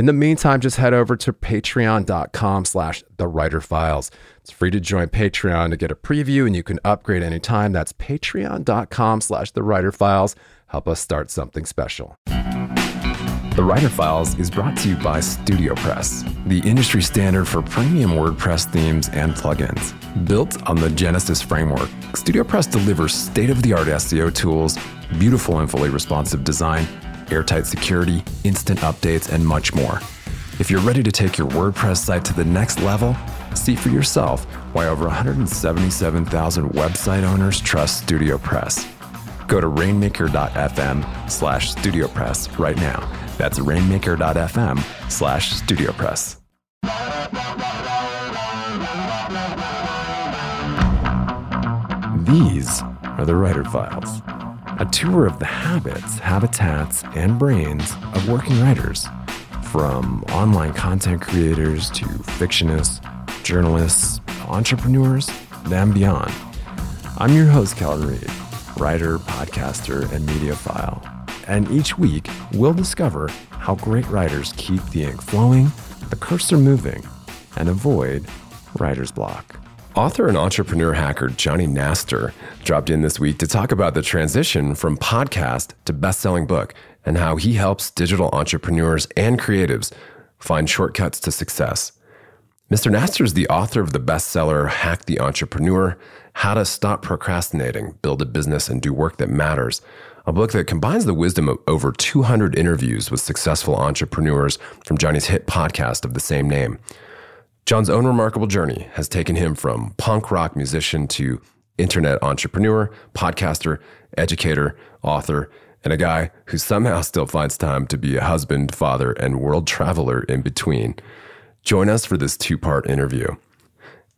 In the meantime, just head over to patreon.com slash the writer files. It's free to join Patreon to get a preview and you can upgrade anytime. That's patreon.com slash the writer files. Help us start something special. The Writer Files is brought to you by StudioPress, the industry standard for premium WordPress themes and plugins. Built on the Genesis framework, StudioPress delivers state of the art SEO tools, beautiful and fully responsive design, airtight security, instant updates, and much more. If you're ready to take your WordPress site to the next level, see for yourself why over 177,000 website owners trust StudioPress. Go to rainmaker.fm slash StudioPress right now. That's rainmaker.fm slash StudioPress. These are the Writer Files a tour of the habits, habitats, and brains of working writers, from online content creators to fictionists, journalists, entrepreneurs, and beyond. I'm your host, Kelton Reid, writer, podcaster, and mediophile. And each week, we'll discover how great writers keep the ink flowing, the cursor moving, and avoid writer's block. Author and entrepreneur hacker Jonny Nastor dropped in this week to talk about the transition from podcast to best selling book and how he helps digital entrepreneurs and creatives find shortcuts to success. Mr. Nastor is the author of the bestseller Hack the Entrepreneur How to Stop Procrastinating, Build a Business, and Do Work That Matters, a book that combines the wisdom of over 200 interviews with successful entrepreneurs from Jonny's hit podcast of the same name. Jon's own remarkable journey has taken him from punk rock musician to internet entrepreneur, podcaster, educator, author, and a guy who somehow still finds time to be a husband, father, and world traveler in between. Join us for this two part interview.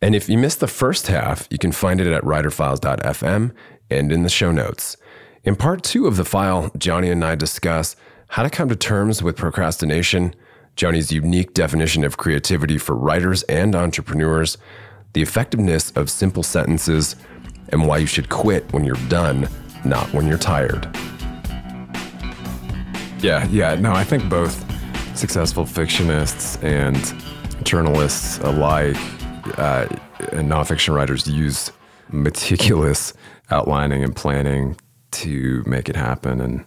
And if you missed the first half, you can find it at writerfiles.fm and in the show notes. In part two of the file, Jonny and I discuss how to come to terms with procrastination Jonny's unique definition of creativity for writers and entrepreneurs, the effectiveness of simple sentences, and why you should quit when you're done, not when you're tired. Yeah, yeah, no, I think both successful fictionists and journalists alike uh, and nonfiction writers use meticulous outlining and planning to make it happen. And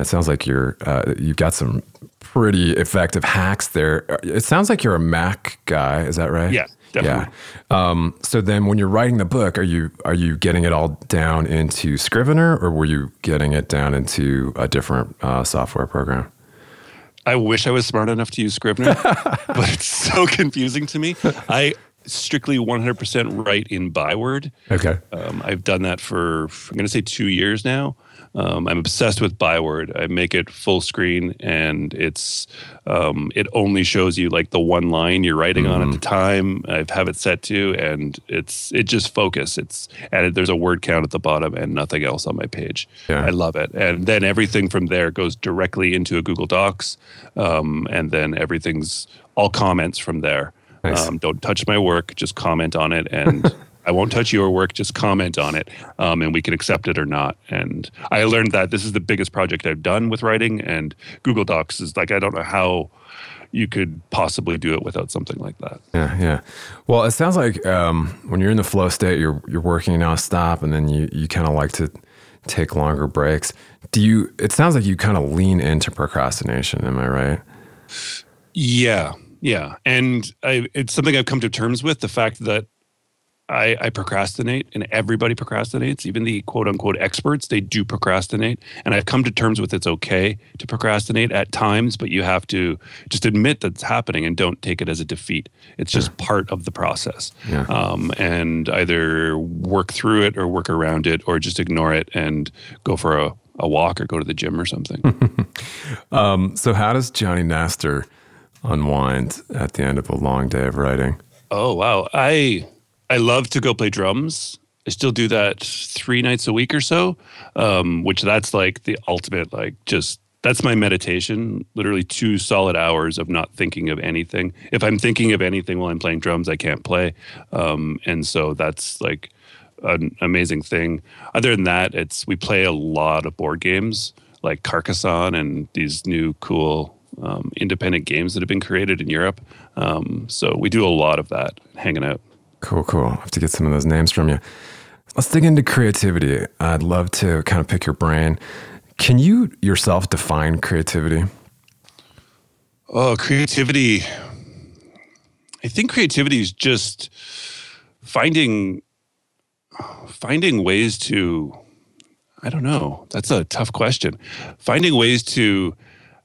it sounds like you're uh, you've got some pretty effective hacks there. It sounds like you're a Mac guy. Is that right? Yeah, definitely. Yeah. Um, so then, when you're writing the book, are you are you getting it all down into Scrivener, or were you getting it down into a different uh, software program? I wish I was smart enough to use Scrivener, but it's so confusing to me. I strictly 100% write in Byword. Okay. Um, I've done that for I'm going to say two years now. Um, I'm obsessed with Byword. I make it full screen, and it's um, it only shows you like the one line you're writing mm-hmm. on at the mm-hmm. time. I have it set to, and it's it just focus. It's and there's a word count at the bottom and nothing else on my page. Yeah. I love it, and then everything from there goes directly into a Google Docs, um, and then everything's all comments from there. Nice. Um, don't touch my work, just comment on it and. I won't touch your work. Just comment on it, um, and we can accept it or not. And I learned that this is the biggest project I've done with writing, and Google Docs is like I don't know how you could possibly do it without something like that. Yeah, yeah. Well, it sounds like um, when you're in the flow state, you're you're working nonstop, and then you you kind of like to take longer breaks. Do you? It sounds like you kind of lean into procrastination. Am I right? Yeah, yeah. And I, it's something I've come to terms with. The fact that I, I, procrastinate, and everybody procrastinates. Even the quote unquote experts, they do procrastinate. And I've come to terms with it's okay to procrastinate at times, but you have to just admit that's happening and don't take it as a defeat. It's just yeah. part of the process. Yeah. Um, and either work through it or work around it or just ignore it and go for a, a walk or go to the gym or something. um, so, how does Jonny Nastor unwind at the end of a long day of writing? Oh, wow. I I love to go play drums. I still do that three nights a week or so, um, which that's like the ultimate, like just that's my meditation. Literally two solid hours of not thinking of anything. If I'm thinking of anything while I'm playing drums, I can't play, um, and so that's like an amazing thing. Other than that, it's we play a lot of board games like Carcassonne and these new cool um, independent games that have been created in Europe. Um, so we do a lot of that, hanging out. Cool, cool. I have to get some of those names from you. Let's dig into creativity. I'd love to kind of pick your brain. Can you yourself define creativity? Oh, creativity. I think creativity is just finding finding ways to I don't know. That's a tough question. Finding ways to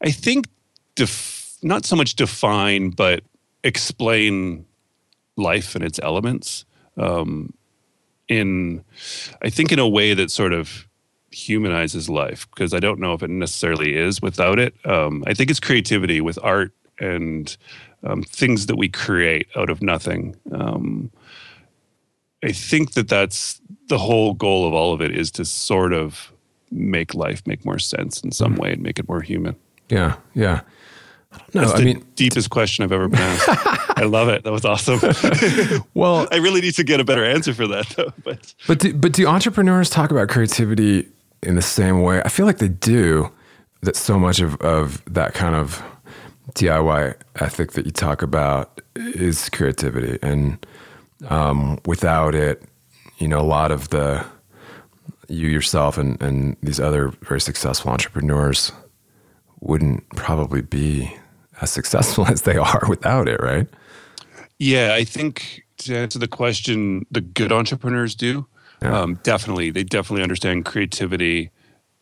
I think def, not so much define but explain life and its elements um, in, I think, in a way that sort of humanizes life because I don't know if it necessarily is without it. Um, I think it's creativity with art and um, things that we create out of nothing. Um, I think that that's the whole goal of all of it is to sort of make life make more sense in some mm-hmm. way and make it more human. Yeah, yeah. No, That's I the mean, deepest question I've ever been asked. I love it. That was awesome. well, I really need to get a better answer for that, though. But but do, but do entrepreneurs talk about creativity in the same way? I feel like they do. That so much of of that kind of DIY ethic that you talk about is creativity, and um, without it, you know, a lot of the you yourself and and these other very successful entrepreneurs wouldn't probably be as successful as they are without it, right? Yeah, I think to answer the question, the good entrepreneurs do. Yeah. Um, definitely, they definitely understand creativity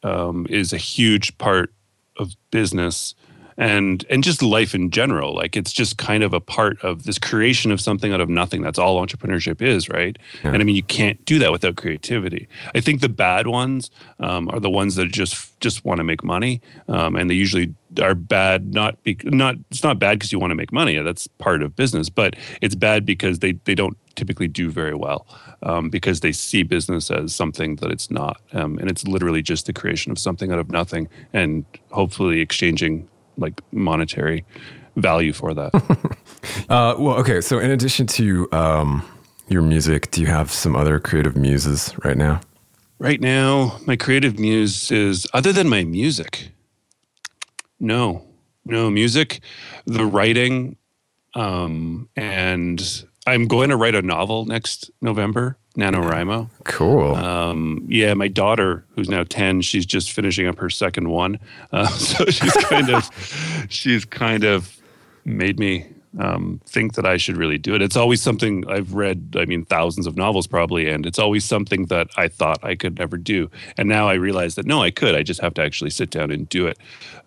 um, is a huge part of business and and just life in general like it's just kind of a part of this creation of something out of nothing. That's all entrepreneurship is right? Yeah. and i mean you can't do that without creativity. I think the bad ones um, are the ones that just just want to make money um, and they usually are bad not be, not it's not bad because you want to make money that's part of business but it's bad because they they don't typically do very well um, because they see business as something that it's not um, and it's literally just the creation of something out of nothing and hopefully exchanging like monetary value for that. uh, well, okay. So, in addition to um, your music, do you have some other creative muses right now? Right now, my creative muse is other than my music. No, no music, the writing, um, and I'm going to write a novel next November. NaNoWriMo. Cool. Um, yeah, my daughter, who's now 10, she's just finishing up her second one. Uh, so she's kind of, she's kind of made me um, think that I should really do it. It's always something I've read, I mean, thousands of novels probably, and it's always something that I thought I could never do. And now I realize that no, I could. I just have to actually sit down and do it.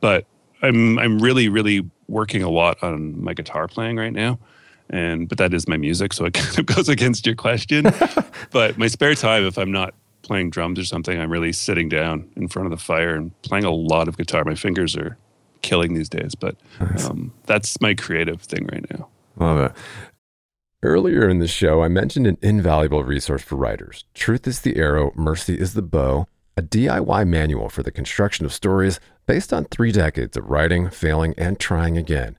But I'm, I'm really, really working a lot on my guitar playing right now and but that is my music so it kind of goes against your question. But my spare time if i'm not playing drums or something i'm really sitting down in front of the fire and playing a lot of guitar. My fingers are killing these days but nice. um, that's my creative thing right now. Love it. Earlier in the show i mentioned an invaluable resource for writers. Truth is the arrow mercy is the bow a diy manual for the construction of stories based on three decades of writing failing and trying again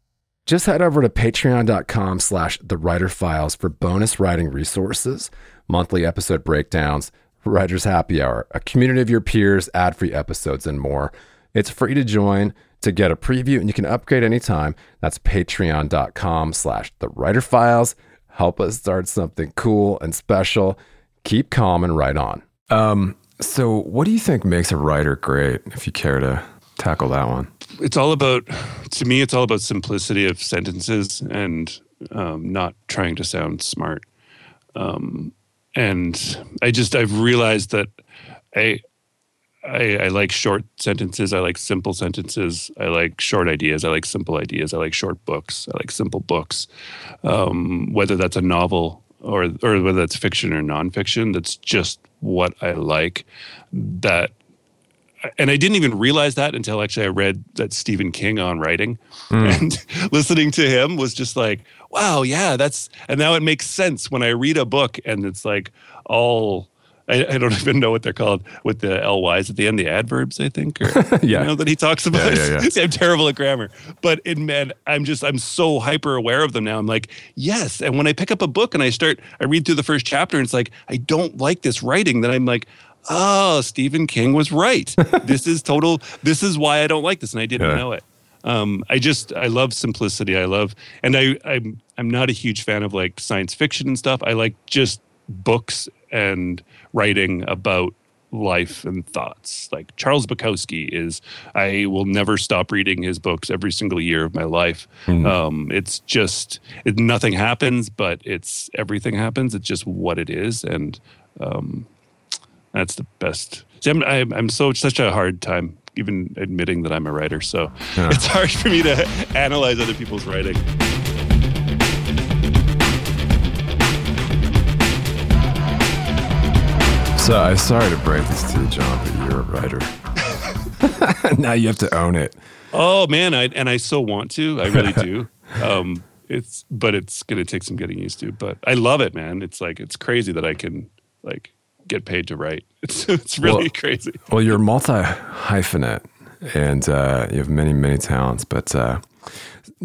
Just head over to patreon.com slash the writer files for bonus writing resources, monthly episode breakdowns, writer's happy hour, a community of your peers, ad free episodes, and more. It's free to join to get a preview and you can upgrade anytime. That's patreon.com slash the writer files help us start something cool and special. Keep calm and write on. Um, so, what do you think makes a writer great? If you care to tackle that one, it's all about. To me, it's all about simplicity of sentences and um, not trying to sound smart. Um, and I just I've realized that I I, I, like short sentences. I like simple sentences. I like short ideas. I like simple ideas. I like short books. I like simple books. Um, whether that's a novel or or whether that's fiction or nonfiction, that's just what I like. That, and I didn't even realize that until actually I read that Stephen King on writing, mm. and listening to him was just like, wow, yeah, that's. And now it makes sense when I read a book and it's like all I, I, don't even know what they're called with the LYs at the end, the adverbs, I think, or, yeah. You know, that he talks about. Yeah, yeah, yeah. See, I'm terrible at grammar, but in man, I'm just, I'm so hyper aware of them now. I'm like, yes. And when I pick up a book and I start, I read through the first chapter and it's like, I don't like this writing, then I'm like, oh, Stephen King was right. this is total, this is why I don't like this. And I didn't yeah. know it. Um, I just I love simplicity. I love, and I I'm I'm not a huge fan of like science fiction and stuff. I like just books and writing about life and thoughts. Like Charles Bukowski is, I will never stop reading his books every single year of my life. Mm. Um, it's just, it, nothing happens, but it's everything happens. It's just what it is. And um, that's the best. See, I'm, I'm, I'm so, such a hard time even admitting that I'm a writer. So yeah. it's hard for me to analyze other people's writing. So I'm sorry to break this to you, Jon, but you're a writer. now you have to own it. Oh man, I and I so want to. I really do. Um, it's but it's gonna take some getting used to. But I love it, man. It's like it's crazy that I can like get paid to write. It's it's really well, crazy. Well, you're multi hyphenate, and uh, you have many many talents. But uh,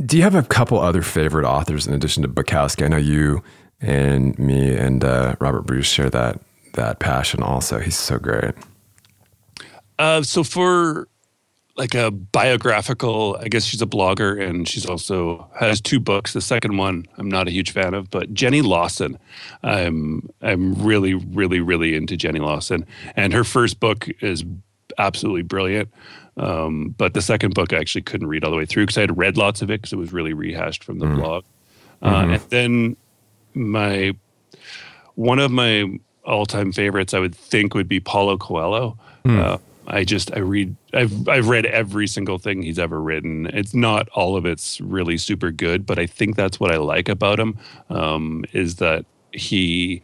do you have a couple other favorite authors in addition to Bukowski? I know you and me and uh, Robert Bruce share that that passion also. He's so great. Uh, so for like a biographical, I guess she's a blogger and she's also has two books. The second one I'm not a huge fan of, but Jenny Lawson. I'm I'm really really really into Jenny Lawson, and her first book is absolutely brilliant. Um, but the second book I actually couldn't read all the way through because I had read lots of it because it was really rehashed from the mm. blog. Uh, mm-hmm. And then my one of my all-time favorites I would think would be Paulo Coelho. Mm. Uh, I just I read I've I've read every single thing he's ever written. It's not all of it's really super good, but I think that's what I like about him um, is that he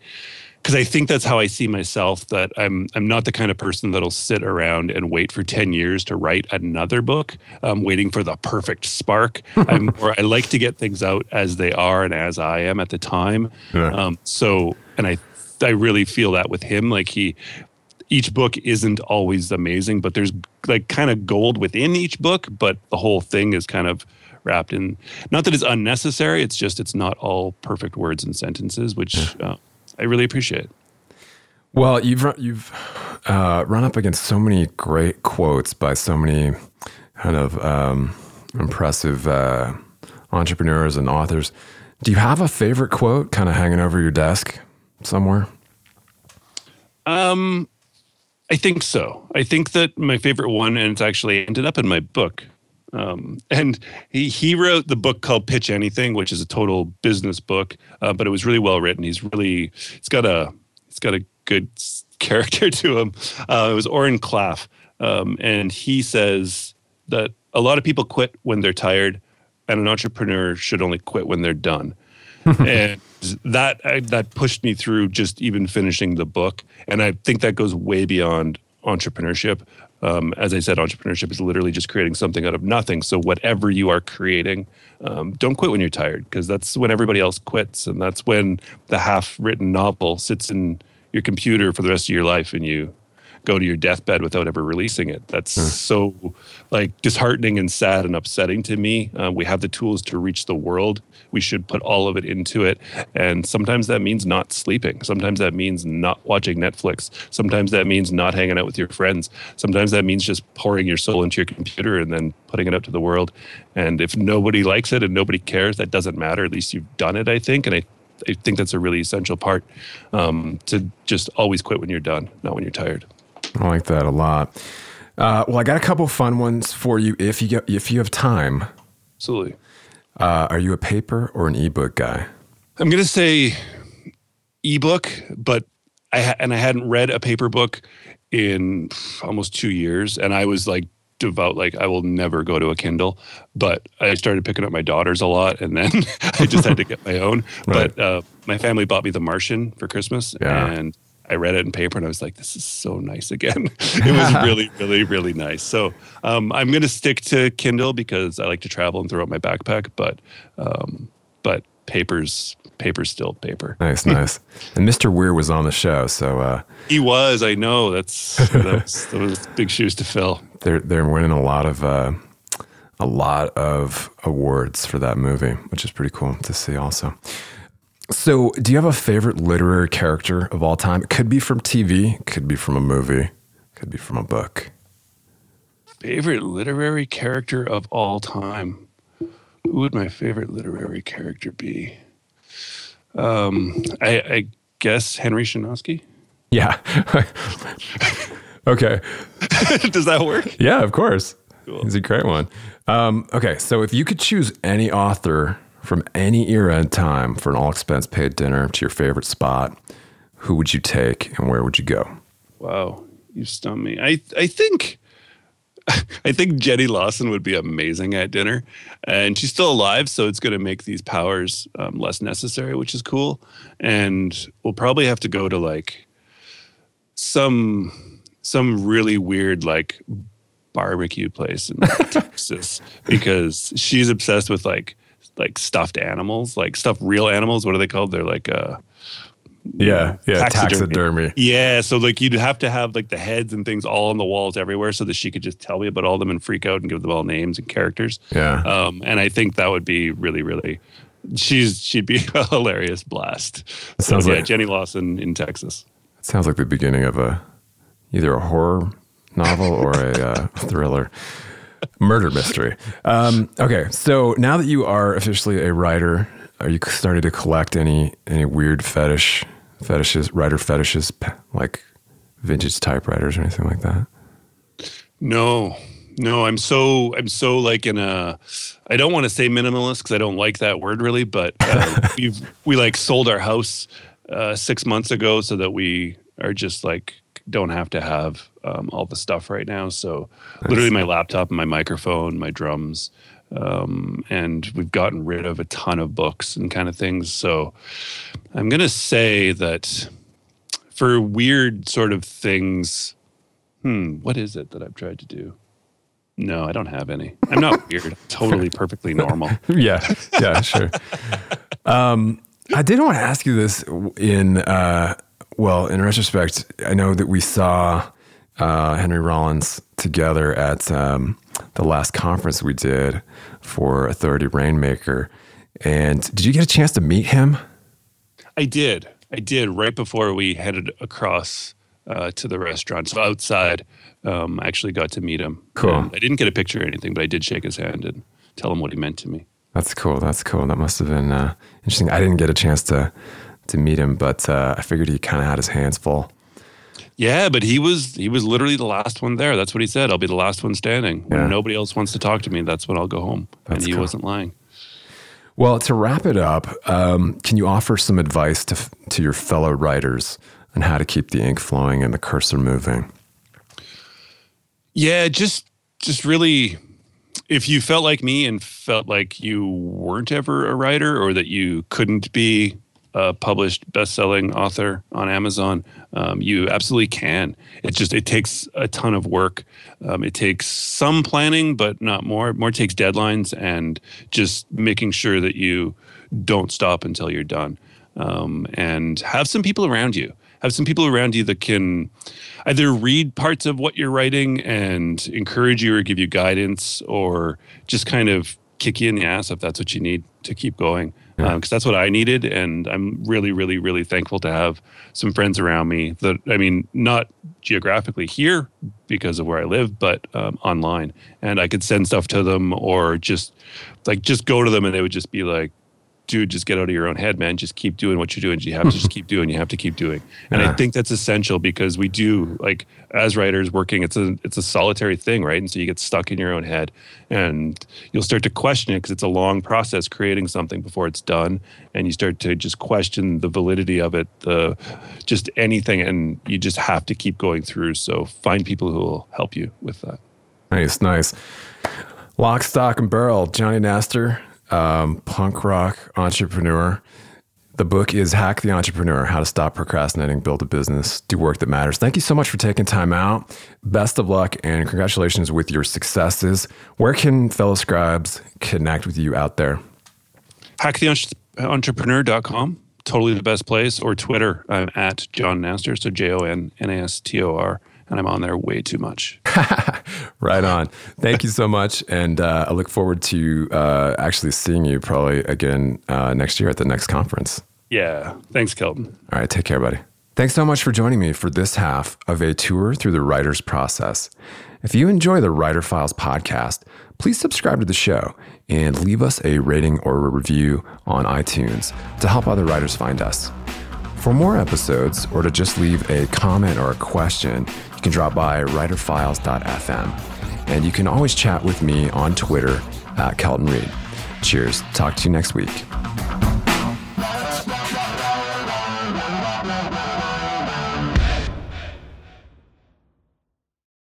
because I think that's how I see myself. That I'm I'm not the kind of person that'll sit around and wait for ten years to write another book, um, waiting for the perfect spark. I'm or I like to get things out as they are and as I am at the time. Yeah. Um, so and I I really feel that with him. Like he, each book isn't always amazing, but there's like kind of gold within each book, but the whole thing is kind of wrapped in. Not that it's unnecessary. It's just it's not all perfect words and sentences, which uh, I really appreciate. Well, you've you've uh, run up against so many great quotes by so many kind of um, impressive uh, entrepreneurs and authors. Do you have a favorite quote kind of hanging over your desk? somewhere? Um, I think so. I think that my favorite one, and it's actually ended up in my book. Um, and he, he wrote the book called Pitch Anything, which is a total business book, uh, but it was really well written. He's really, it's got a, it's got a good character to him. Uh, it was Oren Klaff, Um, and he says that a lot of people quit when they're tired and an entrepreneur should only quit when they're done. and that that pushed me through just even finishing the book. And I think that goes way beyond entrepreneurship. Um, as I said, entrepreneurship is literally just creating something out of nothing. So whatever you are creating, um, don't quit when you're tired because that's when everybody else quits, and that's when the half-written novel sits in your computer for the rest of your life, and you go to your deathbed without ever releasing it. That's mm. so like disheartening and sad and upsetting to me. Uh, we have the tools to reach the world. We should put all of it into it. And sometimes that means not sleeping. Sometimes that means not watching Netflix. Sometimes that means not hanging out with your friends. Sometimes that means just pouring your soul into your computer and then putting it out to the world. And if nobody likes it and nobody cares, that doesn't matter. At least you've done it, I think. And I I think that's a really essential part um, to just always quit when you're done, not when you're tired. I like that a lot. Uh, well, I got a couple fun ones for you if you get, if you have time. Absolutely. Uh, are you a paper or an ebook guy? I'm gonna say ebook, but I ha- and I hadn't read a paper book in almost two years, and I was like devout, like I will never go to a Kindle. But I started picking up my daughters a lot, and then I just had to get my own. Right. But uh, my family bought me The Martian for Christmas, yeah. and I read it in paper and I was like, this is so nice again. it was really, really, really nice. So um, I'm going to stick to Kindle because I like to travel and throw out my backpack, but um, but paper's paper's still paper. Nice, nice. and Mr. Weir was on the show, so uh, he was. I know that's that's those big shoes to fill. They're they're winning a lot of. Uh, a lot of awards for that movie, which is pretty cool to see also. So, do you have a favorite literary character of all time? It could be from TV, could be from a movie, could be from a book. Favorite literary character of all time? Who would my favorite literary character be? Um, I, I guess Henry Chinaski. Yeah. okay. Does that work? Yeah, of course. Cool. He's a great one. Um, okay, so if you could choose any author from any era in time for an all expense paid dinner to your favorite spot, who would you take and where would you go? Wow, you stumped me. I I think I think Jenny Lawson would be amazing at dinner, and she's still alive, so it's going to make these powers um, less necessary, which is cool. And we'll probably have to go to like some some really weird like barbecue place in Texas because she's obsessed with like like stuffed animals, like stuffed real animals. What are they called? They're like uh yeah, yeah, taxidermy. taxidermy. Yeah, so like you'd have to have like the heads and things all on the walls everywhere, so that she could just tell me about all them and freak out and give them all names and characters. Yeah, um, and I think that would be really, really. She's she'd be a hilarious blast. So, yeah, like, Jenny Lawson in Texas. It sounds like the beginning of a either a horror novel or a uh, thriller murder mystery. Um, okay, so now that you are officially a writer, are you starting to collect any any weird fetish fetishes, writer fetishes, like vintage typewriters or anything like that? No, no. I'm so I'm so like in a. I don't want to say minimalist because I don't like that word really, but uh, we've we like sold our house uh, six months ago so that we are just like don't have to have um, all the stuff right now. So nice. literally my laptop and my microphone, my drums, um, and we've gotten rid of a ton of books and kind of things. So I'm going to say that for weird sort of things, hmm, what is it that I've tried to do? No, I don't have any. I'm not weird. totally perfectly normal. yeah. Yeah, sure. Um, I did want to ask you this in, uh, well, in retrospect, I know that we saw uh, Henry Rollins together at um, the last conference we did for Authority Rainmaker. And did you get a chance to meet him? I did. I did right before we headed across uh, to the restaurant. So outside, um, I actually got to meet him. Cool. And I didn't get a picture or anything, but I did shake his hand and tell him what he meant to me. That's cool. That's cool. That must have been uh, interesting. I didn't get a chance to to meet him, but uh, I figured he kind of had his hands full. Yeah, but he was he was literally the last one there. That's what he said. I'll be the last one standing. When nobody else wants to talk to me, that's when I'll go home. That's and he cool. wasn't lying. Well, to wrap it up, um, can you offer some advice to to your fellow writers on how to keep the ink flowing and the cursor moving? Yeah, just just really if you felt like me and felt like you weren't ever a writer or that you couldn't be published best-selling author on Amazon, um, you absolutely can. It just it takes a ton of work. Um, it takes some planning, but not more. More takes deadlines and just making sure that you don't stop until you're done. Um, and have some people around you. Have some people around you that can either read parts of what you're writing and encourage you or give you guidance or just kind of kick you in the ass if that's what you need to keep going because that's what i needed and i'm really really really thankful to have some friends around me that i mean not geographically here because of where i live but um, online. And i could send stuff to them or just like just go to them and they would just be like dude, just get out of your own head, man. Just keep doing what you're doing. You have to just keep doing. You have to keep doing. And Yeah. I think that's essential because we do like as writers working. It's a it's a solitary thing, right? And so you get stuck in your own head, and you'll start to question it because it's a long process creating something before it's done, and you start to just question the validity of it, the just anything, and you just have to keep going through. So find people who will help you with that. Nice, nice. Lock, stock, and barrel. Jonny Nastor, um, punk rock entrepreneur. The book is Hack the Entrepreneur How to Stop Procrastinating, Build a Business, Do Work That Matters. Thank you so much for taking time out. Best of luck and congratulations with your successes. Where can fellow scribes connect with you out there? hacktheentrepreneur.com totally the best place or twitter i'm at jon nastor so j-o-n-n-a-s-t-o-r and i'm on there way too much Right on. Thank you so much. And uh, I look forward to uh, actually seeing you probably again uh, next year at the next conference. yeah thanks kelton All right, take care, buddy. Thanks so much for joining me for this half of a tour through the writer's process. If you enjoy the Writer Files podcast, please subscribe to the show and leave us a rating or a review on iTunes to help other writers find us. For more episodes or to just leave a comment or a question, you can drop by writerfiles.fm. And you can always chat with me on Twitter at Kelton Reid. Cheers. Talk to you next week.